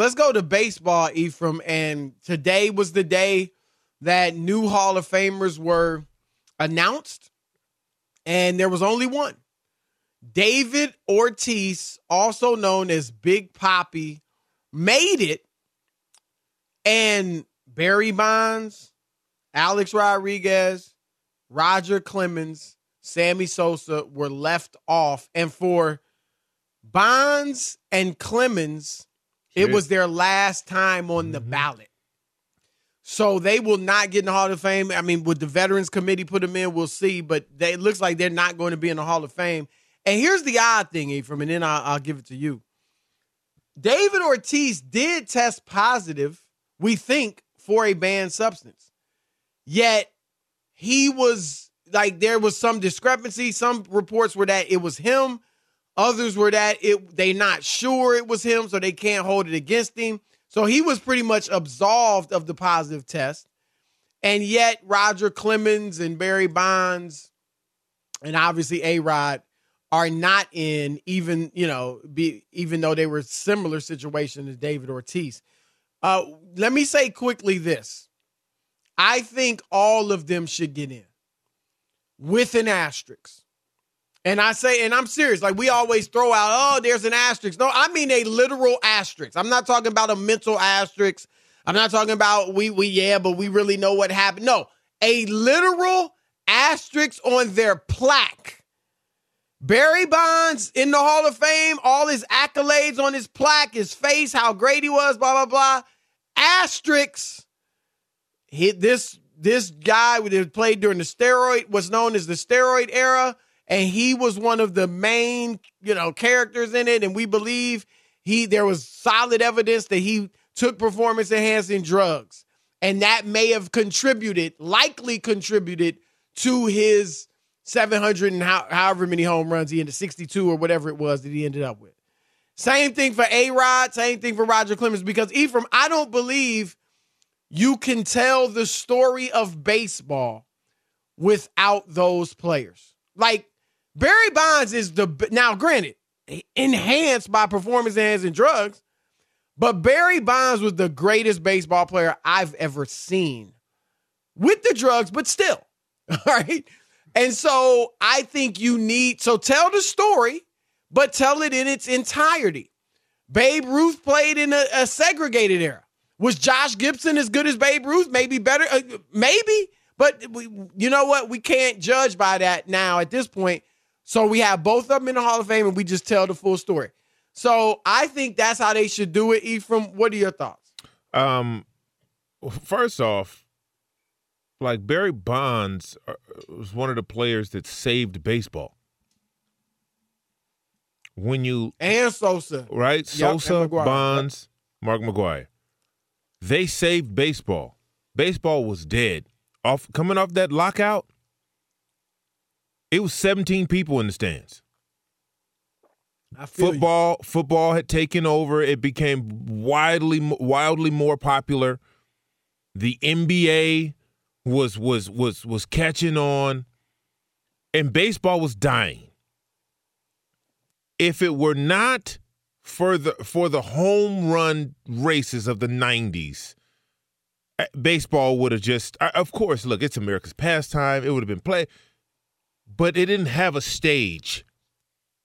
Let's go to baseball, Ephraim. And today was the day that new Hall of Famers were announced, and there was only one. David Ortiz, also known as Big Papi, made it, and Barry Bonds, Alex Rodriguez, Roger Clemens, Sammy Sosa were left off. And for Bonds and Clemens, it was their last time on the mm-hmm. ballot. So they will not get in the Hall of Fame. I mean, would the Veterans Committee put them in? We'll see. But they, it looks like they're not going to be in the Hall of Fame. And here's the odd thing, Ephraim, and then I'll, I'll give it to you. David Ortiz did test positive, we think, for a banned substance. Yet he was like there was some discrepancy. Some reports were that it was him. Others were that it they not sure it was him, so they can't hold it against him. So he was pretty much absolved of the positive test. And yet Roger Clemens and Barry Bonds and obviously A Rod are not in even, you know, be even though they were similar situation to David Ortiz. Uh, let me say quickly this. I think all of them should get in with an asterisk. And I say, and I'm serious, like we always throw out, oh, there's an asterisk. No, I mean a literal asterisk. I'm not talking about a mental asterisk. I'm not talking about we we yeah, but we really know what happened. No, a literal asterisk on their plaque. Barry Bonds in the Hall of Fame, all his accolades on his plaque, his face, how great he was, blah blah blah. Asterisks. Hit this this guy that played during the steroid was known as the steroid era and he was one of the main, you know, characters in it. And we believe he there was solid evidence that he took performance enhancing drugs, and that may have contributed, likely contributed to his 700 and how, however many home runs he ended 62 or whatever it was that he ended up with. Same thing for A Rod, same thing for Roger Clemens, because Ephraim, I don't believe you can tell the story of baseball without those players. Like Barry Bonds is the now granted enhanced by performance enhancing drugs, but Barry Bonds was the greatest baseball player I've ever seen with the drugs, but still, all right. And so I think you need so tell the story, but tell it in its entirety. Babe Ruth played in a, a segregated era. Was Josh Gibson as good as Babe Ruth? Maybe better, uh, maybe. But we, you know what? We can't judge by that now at this point so we have both of them in the Hall of Fame and we just tell the full story. So I think that's how they should do it. Ephraim, what are your thoughts? Um, first off, like Barry Bonds uh, was one of the players that saved baseball. When you and Sosa, right? Sosa, yep, Bonds, Mark McGwire, they saved baseball. Baseball was dead. Off coming off that lockout, it was 17 people in the stands. football you. football had taken over. It became widely wildly more popular. The NBA was was was was catching on and baseball was dying. If it were not for the for the home run races of the 90s, eh, baseball would have just of course, look, it's America's pastime. It would have been played but it didn't have a stage.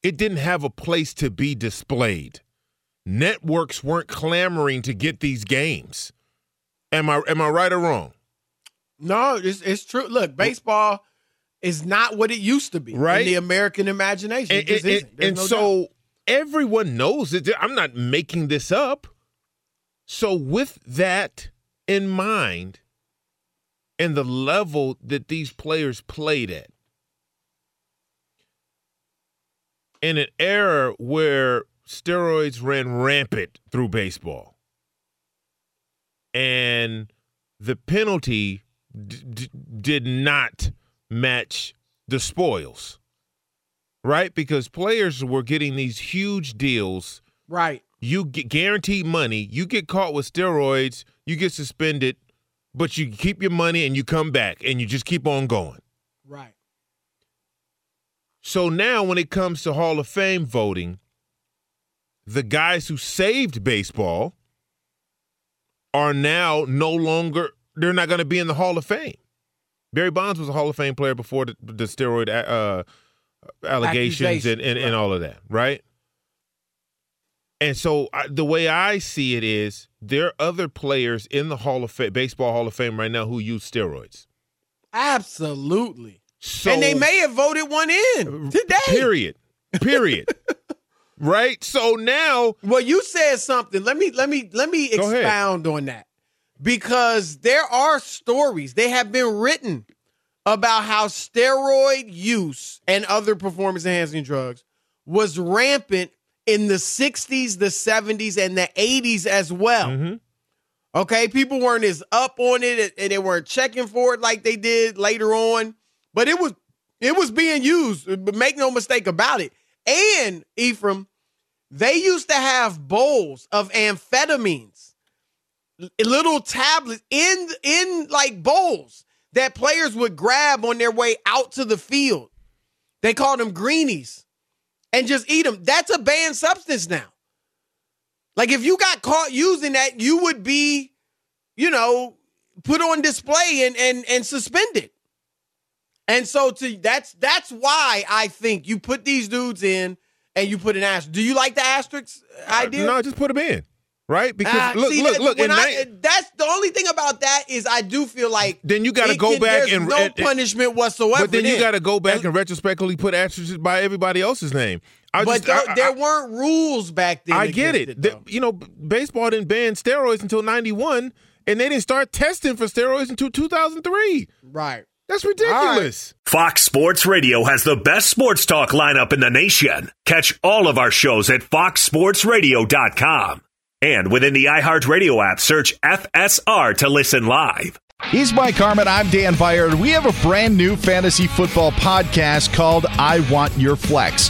It didn't have a place to be displayed. Networks weren't clamoring to get these games. Am I am I right or wrong? No, it's it's true. Look, baseball is not what it used to be right? in the American imagination. And, and, and no so doubt. everyone knows it. I'm not making this up. So with that in mind, and the level that these players played at, in an era where steroids ran rampant through baseball. And the penalty d- d- did not match the spoils, right? Because players were getting these huge deals. Right. You get guaranteed money. You get caught with steroids, you get suspended, but you keep your money and you come back and you just keep on going. Right. So now, when it comes to Hall of Fame voting, the guys who saved baseball are now no longer, they're not going to be in the Hall of Fame. Barry Bonds was a Hall of Fame player before the, the steroid uh, allegations and, and, and, all of that, right? And so I, the way I see it is there are other players in the Hall of Fame, baseball Hall of Fame right now who use steroids. Absolutely. So, and they may have voted one in today. Period. Period. right? So now Well, you said something. Let me let me let me expound on that. Because there are stories, they have been written about how steroid use and other performance enhancing drugs was rampant in the 60s, the 70s, and the 80s as well. Mhm. Okay, people weren't as up on it and they weren't checking for it like they did later on, but it was it was being used. Uh, but make no mistake about it. And Ephraim, they used to have bowls of amphetamines, little tablets in in like bowls that players would grab on their way out to the field. They called them greenies and just eat them. That's a banned substance now. Like if you got caught using that, you would be, you know, put on display and and and suspended. And so to that's that's why I think you put these dudes in and you put an asterisk. Do you like the asterisk idea? no, just put them in, right? Because Ah, look, see, look, that- look. when I- ni- that's the only thing about that is I do feel like then you got to go can- back and no and- and- punishment whatsoever. But then you got to go back and retrospectively put asterisks by everybody else's name. I But just, there, I, there weren't rules back then. I get against it. The- you know, baseball didn't ban steroids until '91, and they didn't start testing for steroids until 2003. right. That's ridiculous. Fox Sports Radio has the best sports talk lineup in the nation. Catch all of our shows at foxsportsradio.com. And within the iHeartRadio app, search FSR to listen live. He's Mike Harmon. I'm Dan Byard. We have a brand new fantasy football podcast called I Want Your Flex.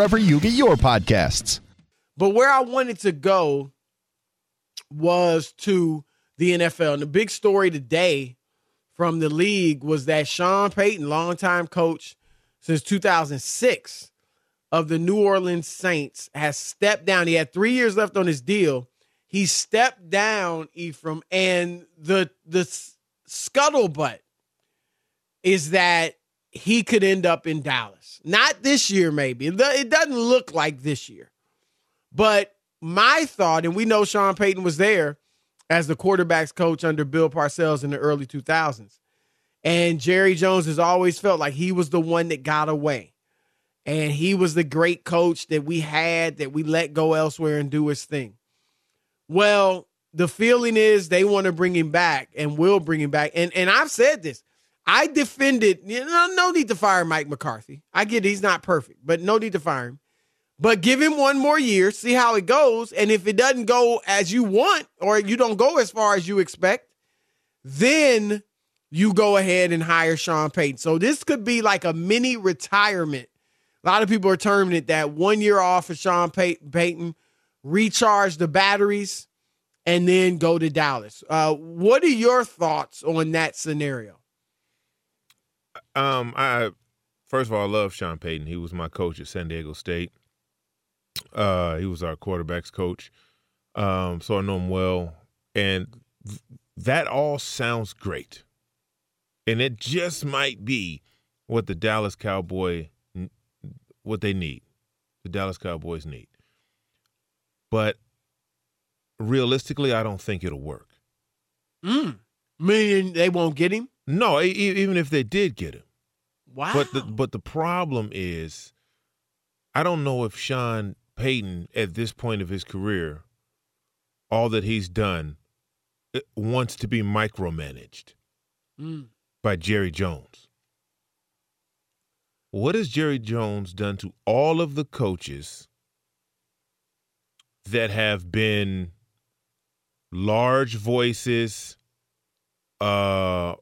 you get your podcasts. But where I wanted to go was to the NFL. And the big story today from the league was that Sean Payton, longtime coach since 2006 of the New Orleans Saints, has stepped down. He had three years left on his deal. He stepped down, Ephraim, and the the scuttlebutt is that he could end up in Dallas. Not this year, maybe. It doesn't look like this year. But my thought, and we know Sean Payton was there as the quarterbacks coach under Bill Parcells in the early 2000s. And Jerry Jones has always felt like he was the one that got away. And he was the great coach that we had that we let go elsewhere and do his thing. Well, the feeling is they want to bring him back and will bring him back. And and I've said this. I defended, you know, no need to fire Mike McCarthy. I get it, he's not perfect, but no need to fire him. But give him one more year, see how it goes. And if it doesn't go as you want, or you don't go as far as you expect, then you go ahead and hire Sean Payton. So this could be like a mini retirement. A lot of people are terming it that one year off of Sean Pay- Payton, recharge the batteries, and then go to Dallas. Uh, what are your thoughts on that scenario? Um, I first of all, I love Sean Payton. He was my coach at San Diego State. Uh, he was our quarterbacks coach. Um, so I know him well, and th- that all sounds great. And it just might be what the Dallas Cowboy, what they need. The Dallas Cowboys need. but realistically, I don't think it'll work. Mm. Meaning they won't get him. No, e- even if they did get him. Wow. But the but the problem is, I don't know if Sean Payton at this point of his career, all that he's done, eh, wants to be micromanaged Mm. by Jerry Jones. What has Jerry Jones done to all of the coaches that have been large voices, uh,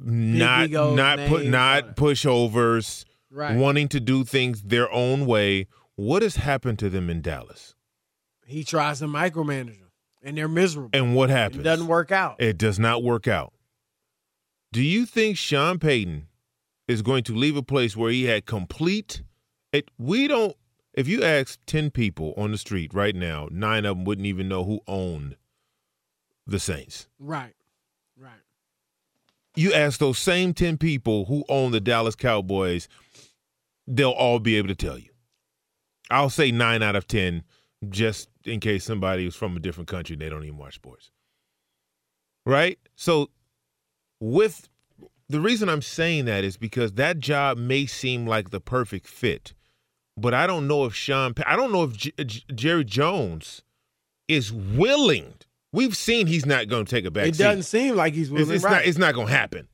not not put not uh, pushovers, right. wanting to do things their own way? What has happened to them in Dallas? he tries to micromanage them, and they're miserable. And what happens? It doesn't work out. It does not work out. Do you think Sean Payton is going to leave a place where he had complete? It we don't. If you ask ten people on the street right now, nine of them wouldn't even know who owned the Saints. right. Right. You ask those same ten people who own the Dallas Cowboys, they'll all be able to tell you. I'll say nine out of ten, just in case somebody is from a different country and they don't even watch sports. Right? So with the reason I'm saying that is because that job may seem like the perfect fit, but I don't know if Sean, I don't know if J- J- Jerry Jones is willing. We've seen he's not going to take a back It seat. doesn't seem like he's It's, willing. it's right. not. It's not going to happen.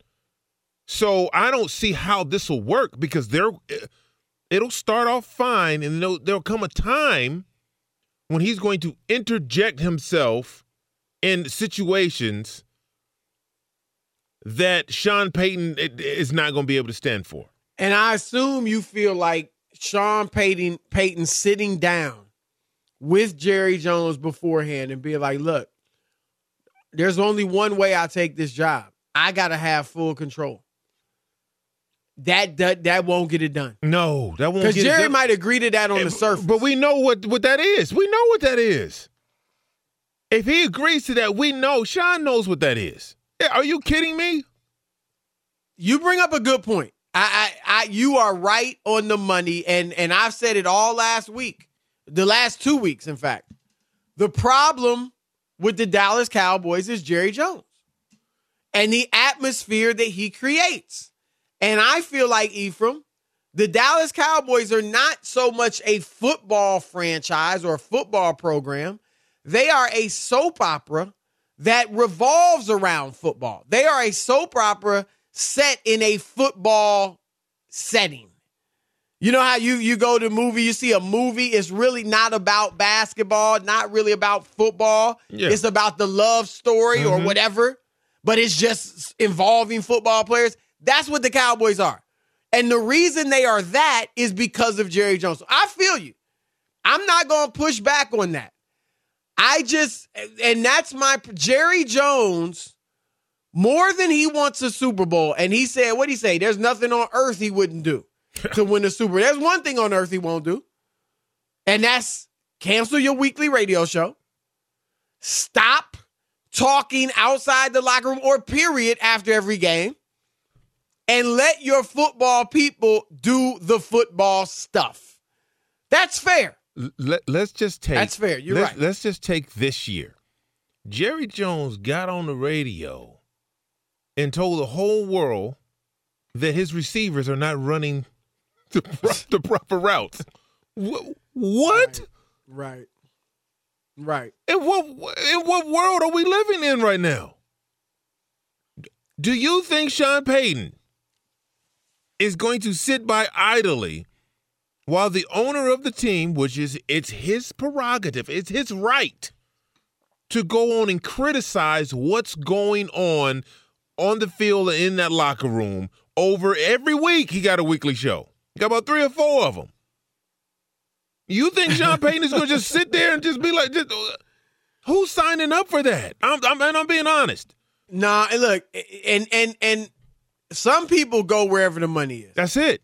So I don't see how this will work because there, eh, it'll start off fine, and there'll, there'll come a time when he's going to interject himself in situations that Sean Payton eh, is not going to be able to stand for. And I assume you feel like Sean Payton, Payton sitting down with Jerry Jones beforehand and be like, look, there's only one way I take this job. I got to have full control. That, that that won't get it done. No, that won't. Because get it Jerry might agree to that on the surface. But we know what what that is. We know what that is. If he agrees to that, we know. Sean knows what that is. Are you kidding me? you bring up a good point. I, I, I, you are right on the money, and and I've said it all last week, the last two weeks, in fact. The problem with the Dallas Cowboys is Jerry Jones and the atmosphere that he creates. And I feel like Ephraim, the Dallas Cowboys are not so much a football franchise or a football program. They are a soap opera that revolves around football. They are a soap opera set in a football setting. You know how you you go to a movie, you see a movie, it's really not about basketball, not really about football. Yeah. It's about the love story or mm-hmm. whatever, but it's just involving football players. That's what the Cowboys are. And the reason they are that is because of Jerry Jones. I feel you. I'm not going to push back on that. I just, and that's my Jerry Jones. More than he wants a Super Bowl, and he said, "What he say? There's nothing on earth he wouldn't do to win the Super. Bowl. There's one thing on earth he won't do, and that's cancel your weekly radio show. Stop talking outside the locker room or period after every game, and let your football people do the football stuff. That's fair. Let, us just take. That's fair. You're let's, right. Let's just take this year. Jerry Jones got on the radio and told the whole world that his receivers are not running the, pro- the proper routes. Wh- What? Right. Right. In what in what world are we living in right now? Do you think Sean Payton is going to sit by idly while the owner of the team, which is it's his prerogative, it's his right to go on and criticize what's going on on the field and in that locker room over every week he got a weekly show. He got about three or four of them. You think Sean Payton is going to just sit there and just be like, just, who's signing up for that? I'm, I'm, and I'm being honest. Nah, and look, and and and some people go wherever the money is. That's it.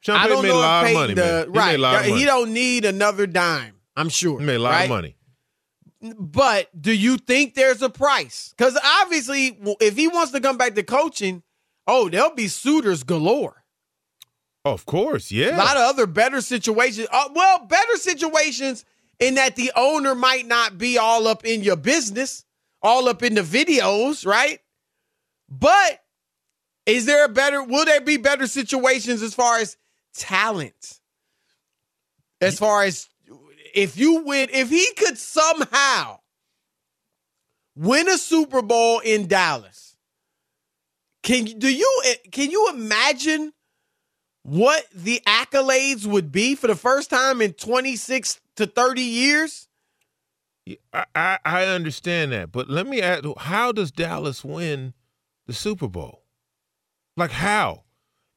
Sean I Payton made a lot of money, does- man. He right. made a lot of money. He don't need another dime. I'm sure. He made a lot right? of money. But do you think there's a price? Because obviously, if he wants to come back to coaching, oh, there'll be suitors galore. Of course, yeah. A lot of other better situations. Uh, well, better situations in that the owner might not be all up in your business, all up in the videos, right? But is there a better, will there be better situations as far as talent? As far as if you win, if he could somehow win a Super Bowl in Dallas, can do you can you imagine what the accolades would be for the first time in 26 to 30 years? I, I, I understand that, but let me ask: How does Dallas win the Super Bowl? Like how?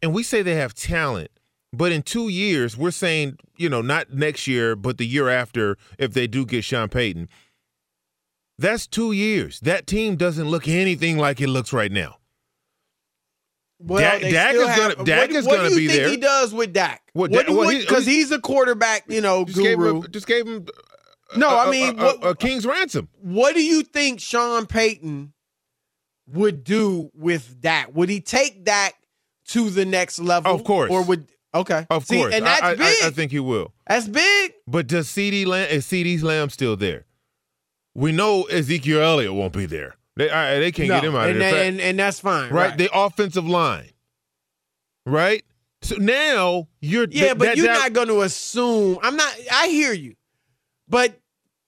And we say they have talent, but in two years, we're saying you know not next year, but the year after, if they do get Sean Payton, that's two years. That team doesn't look anything like it looks right now. Well, Dak- Dak is gonna- Dak what, is what gonna do you be think there. He does with Dak. What What well, he- because he's a quarterback, you know, Just gave guru. him, just gave him. No, I I mean, a, what- a king's ransom. what do you think Sean Payton would do with Dak? Would he take Dak to the next level? Of course. Or would okay? Of See, course, and that's I, big. I, I think he will. that's big. But does CeeDee Lamb is CeeDee's Lamb still there? We know Ezekiel Elliott won't be there. They I, they can't No, get him out and, of there. that- and and that's fine, right? right? The offensive line. Right? So now you're yeah, that- but that- you're that- not going to assume. I'm not. I hear you, but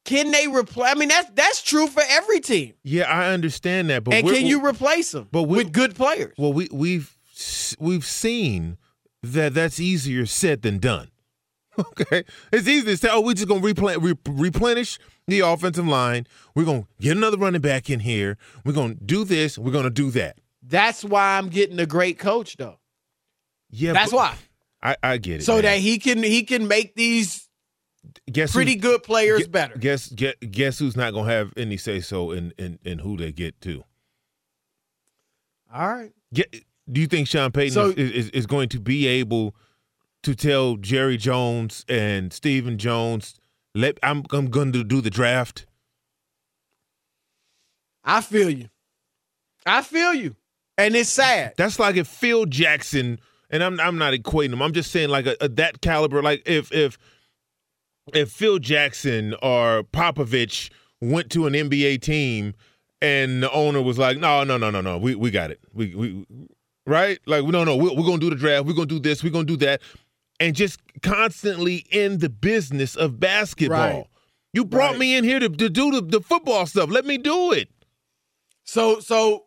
can they replace? I mean, that's that's true for every team. Yeah, I understand that, but and can you replace them but with good players? Well, we we've we've seen that that's easier said than done. Okay, it's easy to say, "Oh, we're just gonna replen- re- replenish the offensive line. We're gonna get another running back in here. We're gonna do this. We're gonna do that." That's why I'm getting a great coach, though. Yeah, That's why, I, I get it. so man. that he can he can make these guess pretty good players gue- better. Guess guess guess who's not gonna have any say so in in in who they get to. All right. Get, do you think Sean Payton So- is, is is going to be able to tell Jerry Jones and Stephen Jones, "Let I'm I'm going to do the draft"? I feel you. I feel you, and it's sad. That's like if Phil Jackson, and I'm I'm not equating him. I'm just saying like a, a that caliber. Like if if if Phil Jackson or Popovich went to an NBA team and the owner was like, no, no, no, no, no, we we got it. We we right? Like no, no, we're, we're gonna do the draft. We're gonna do this. We're gonna do that, and just constantly in the business of basketball. Right. You brought Right. me in here to, to do the, the football stuff. Let me do it. So so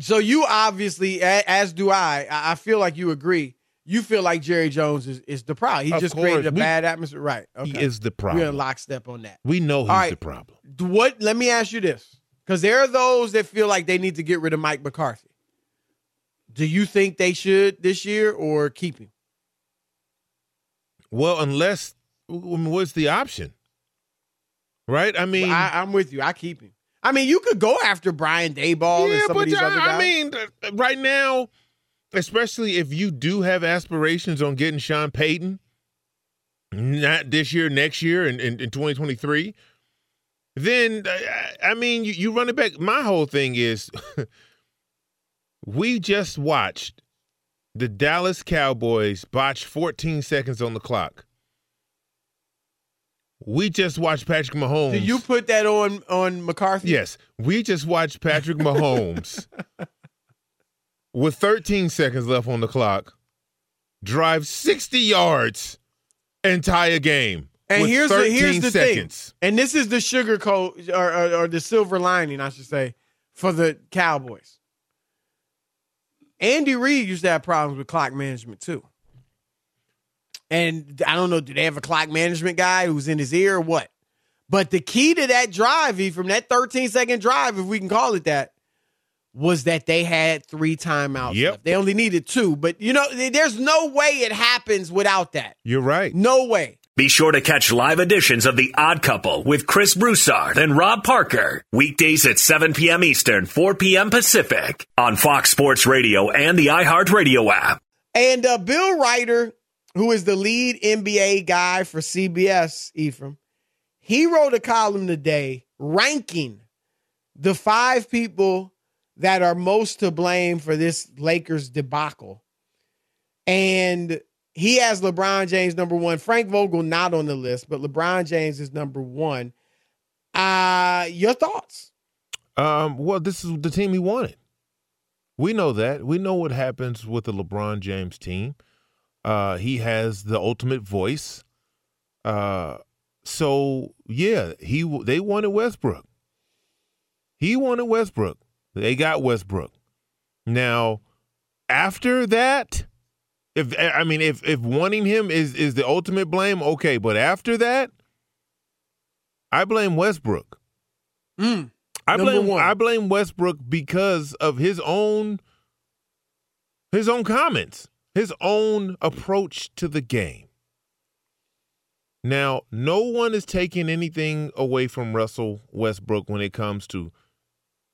so you obviously, as do I. I feel like you agree. You feel like Jerry Jones is, is the problem. He Of just course. created a We- bad atmosphere, right? Okay. He is the problem. We're in lockstep on that. We know he's right. the problem. What? Let me ask you this, because there are those that feel like they need to get rid of Mike McCarthy. Do you think they should this year or keep him? Well, unless what's the option? Right? I mean, I, I'm with you. I keep him. I mean, you could go after Brian Daboll and yeah, some of but these I, other guys. I mean, right now, especially if you do have aspirations on getting Sean Payton, not this year, next year, in, in, in 2023, then, uh, I mean, you, you run it back. My whole thing is we just watched the Dallas Cowboys botched 14 seconds on the clock. We just watched Patrick Mahomes. do you put that on on McCarthy? Yes, we just watched Patrick Mahomes with 13 seconds left on the clock drive 60 yards a game. And here's the here's the seconds. thing, and this is the sugar coat or, or, or the silver lining, I should say, for the Cowboys. Andy Reid used to have problems with clock management too. And I don't know, do they have a clock management guy who's in his ear or what? But the key to that drive, E, from that 13 second drive, if we can call it that, was that they had three timeouts. Yep. left. They only needed two. But you know, there's no way it happens without that. You're right. No way. Be sure to catch live editions of The Odd Couple with Chris Broussard and Rob Parker. Weekdays at 7 p.m. Eastern, 4 p.m. Pacific on Fox Sports Radio and the iHeartRadio app. And uh, Bill Reiter, who is the lead NBA guy for CBS, Ephraim, he wrote a column today ranking the five people that are most to blame for this Lakers debacle. And he has LeBron James number one. Frank Vogel not on the list, but LeBron James is number one. Uh, your thoughts? Um, well, this is the team he wanted. We know that. We know what happens with the LeBron James team. Uh, he has the ultimate voice. Uh, so yeah, he they wanted Westbrook. He wanted Westbrook. They got Westbrook. Now, after that, if I mean if if wanting him is is the ultimate blame, okay, but after that, I blame Westbrook. Mm, I blame one. I blame Westbrook because of his own his own comments, his own approach to the game. Now, no one is taking anything away from Russell Westbrook when it comes to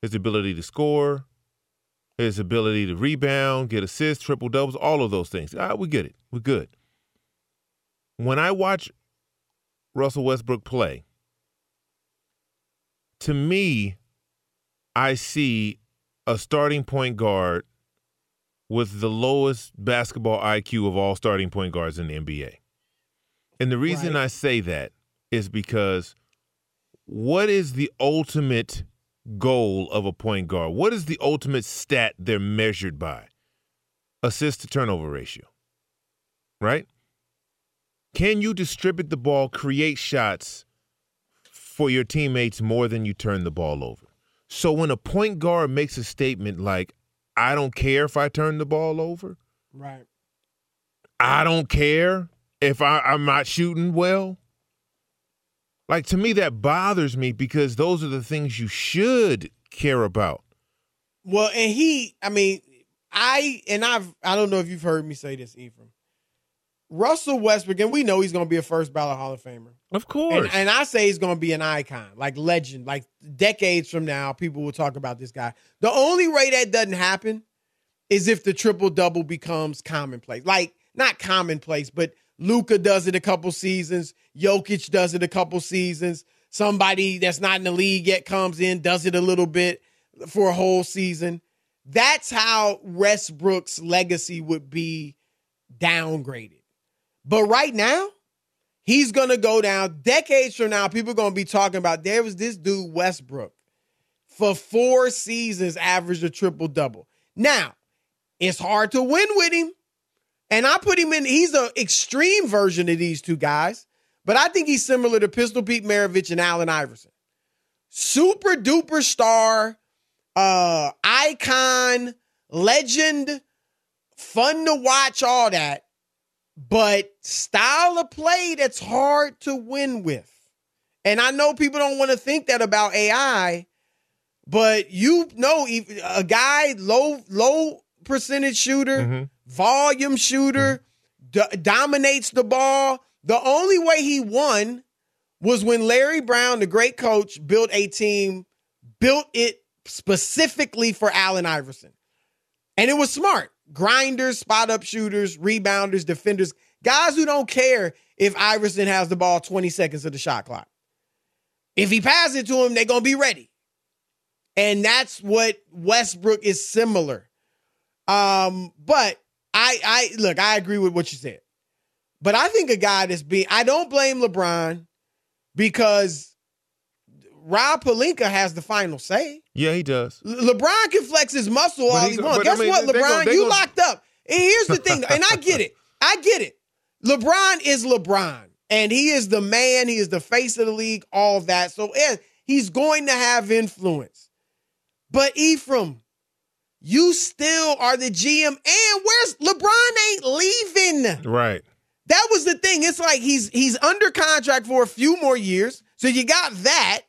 his ability to score, his ability to rebound, get assists, triple doubles, all of those things. Ah, we get it. We're good. When I watch Russell Westbrook play, to me, I see a starting point guard with the lowest basketball IQ of all starting point guards in the NBA. And the reason Right. I say that is because what is the ultimate goal of a point guard? What is the ultimate stat they're measured by? Assist to turnover ratio. Right? Can you distribute the ball, create shots for your teammates more than you turn the ball over? So when a point guard makes a statement like, I don't care if I turn the ball over, right. I don't care if I, I'm not shooting well. Like to me, that bothers me because those are the things you should care about. Well, and he, I mean, I and I've I don't know if you've heard me say this, Ephraim. Russell Westbrook, and we know he's going to be a first ballot Hall of Famer. Of course. And, and I say he's going to be an icon, like legend, like decades from now, people will talk about this guy. The only way that doesn't happen is if the triple double becomes commonplace. Like, not commonplace, but Luka does it a couple seasons. Jokic does it a couple seasons. Somebody that's not in the league yet comes in, does it a little bit for a whole season. That's how Westbrook's legacy would be downgraded. But right now, he's going to go down decades from now. People are going to be talking about there was this dude, Westbrook, for four seasons, averaged a triple double. Now, it's hard to win with him. And I put him in, he's an extreme version of these two guys, but I think he's similar to Pistol Pete Maravich and Allen Iverson. Super duper star, uh, icon, legend, fun to watch, all that but style of play that's hard to win with. And I know people don't want to think that about AI, but you know a guy low low percentage shooter, Mhm. Volume shooter, do- dominates the ball. The only way he won was when Larry Brown, the great coach, built a team, built it specifically for Allen Iverson. And it was smart. Grinders, spot up shooters, rebounders, defenders, guys who don't care if Iverson has the ball 20 seconds of the shot clock. If he passes it to him, they're going to be ready. And that's what Westbrook is similar. Um, but I I look, I agree with what you said. But I think a guy that's being I don't blame LeBron because Rob Pelinka has the final say. yeah, he does. Le- LeBron can flex his muscle all he wants. but I Guess mean, what, LeBron? you locked up. And here's the thing, and I get it. I get it. LeBron is LeBron, and he is the man. He is the face of the league. All that. So yeah, he's going to have influence. But Ephraim, you still are the GM, and where's LeBron? Ain't leaving. Right. That was the thing. It's like he's he's under contract for a few more years. So you got that.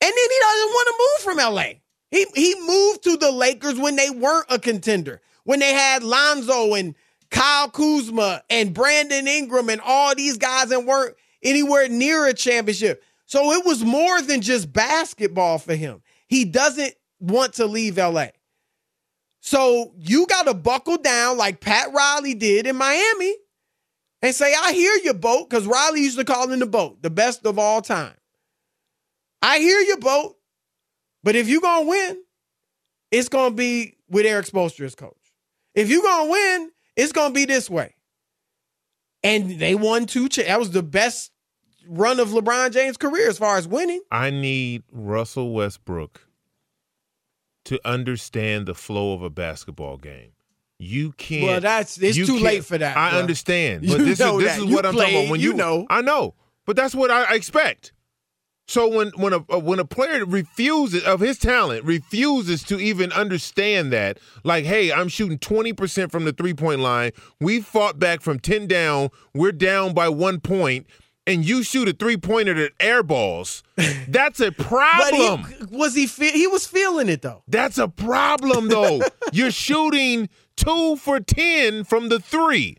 And then he doesn't want to move from LA. He he moved to the Lakers when they weren't a contender. When they had Lonzo and Kyle Kuzma and Brandon Ingram and all these guys and weren't anywhere near a championship. So it was more than just basketball for him. He doesn't want to leave LA. So you got to buckle down like Pat Riley did in Miami and say, I hear your boat, because Riley used to call him the boat, the best of all time. I hear your boat, but if you're going to win, it's going to be with Erik Spoelstra as coach. If you're going to win, it's going to be this way. and they won two. Cha- that was the best run of LeBron James' career as far as winning. I need Russell Westbrook to understand the flow of a basketball game. You can't. Well, that's it's too late for that. I bro. understand, You but this is this that. is You what I'm talking about. When you you, know. I know, but that's what I expect. So when when a uh, when a player refuses of his talent refuses to even understand that, like, hey, I'm shooting 20 percent from the three point line. We fought back from 10 down. We're down by one point, and you shoot a three pointer that air balls. That's a problem. he, was he? Fe- he was feeling it though. That's a problem, though. You're shooting two for 10 from the three.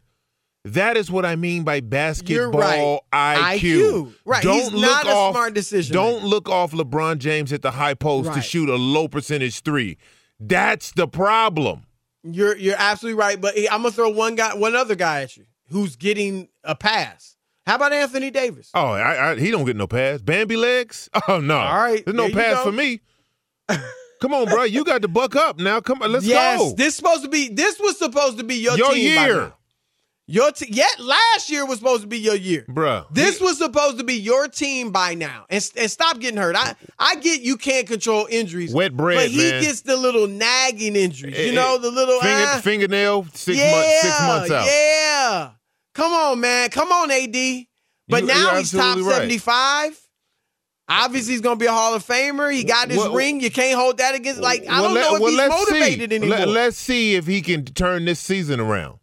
That is what I mean by basketball IQ. IQ. Right. Don't He's look not a off, smart decision Don't look off LeBron James at the high post to shoot a low percentage three. That's the problem. You're you're absolutely right. But I'm gonna throw one guy, one other guy at you who's getting a pass. How about Anthony Davis? Oh, I, I, he don't get no pass. Bambi legs? Oh no. All right, There's no there pass for me. Come on, bro. You got to buck up now. Come on, let's yes, go. this supposed to be. This was supposed to be your, Your team by year. now. Your te- yet last year was supposed to be your year. Bruh. This was supposed to be your team by now, and, and stop getting hurt. I I get you can't control injuries, Wet bread, but he man. gets the little nagging injuries. Eh, You know eh, the little Finger, ah, fingernail, six yeah, months, six months out. Yeah, come on, man, come on, AD. But You- now he's top right. seventy five. Obviously, he's gonna be a Hall of Famer. He got his Well, ring. You can't hold that against. Like I Well, don't know if well, he's motivated see. anymore. Let, us see if he can turn this season around.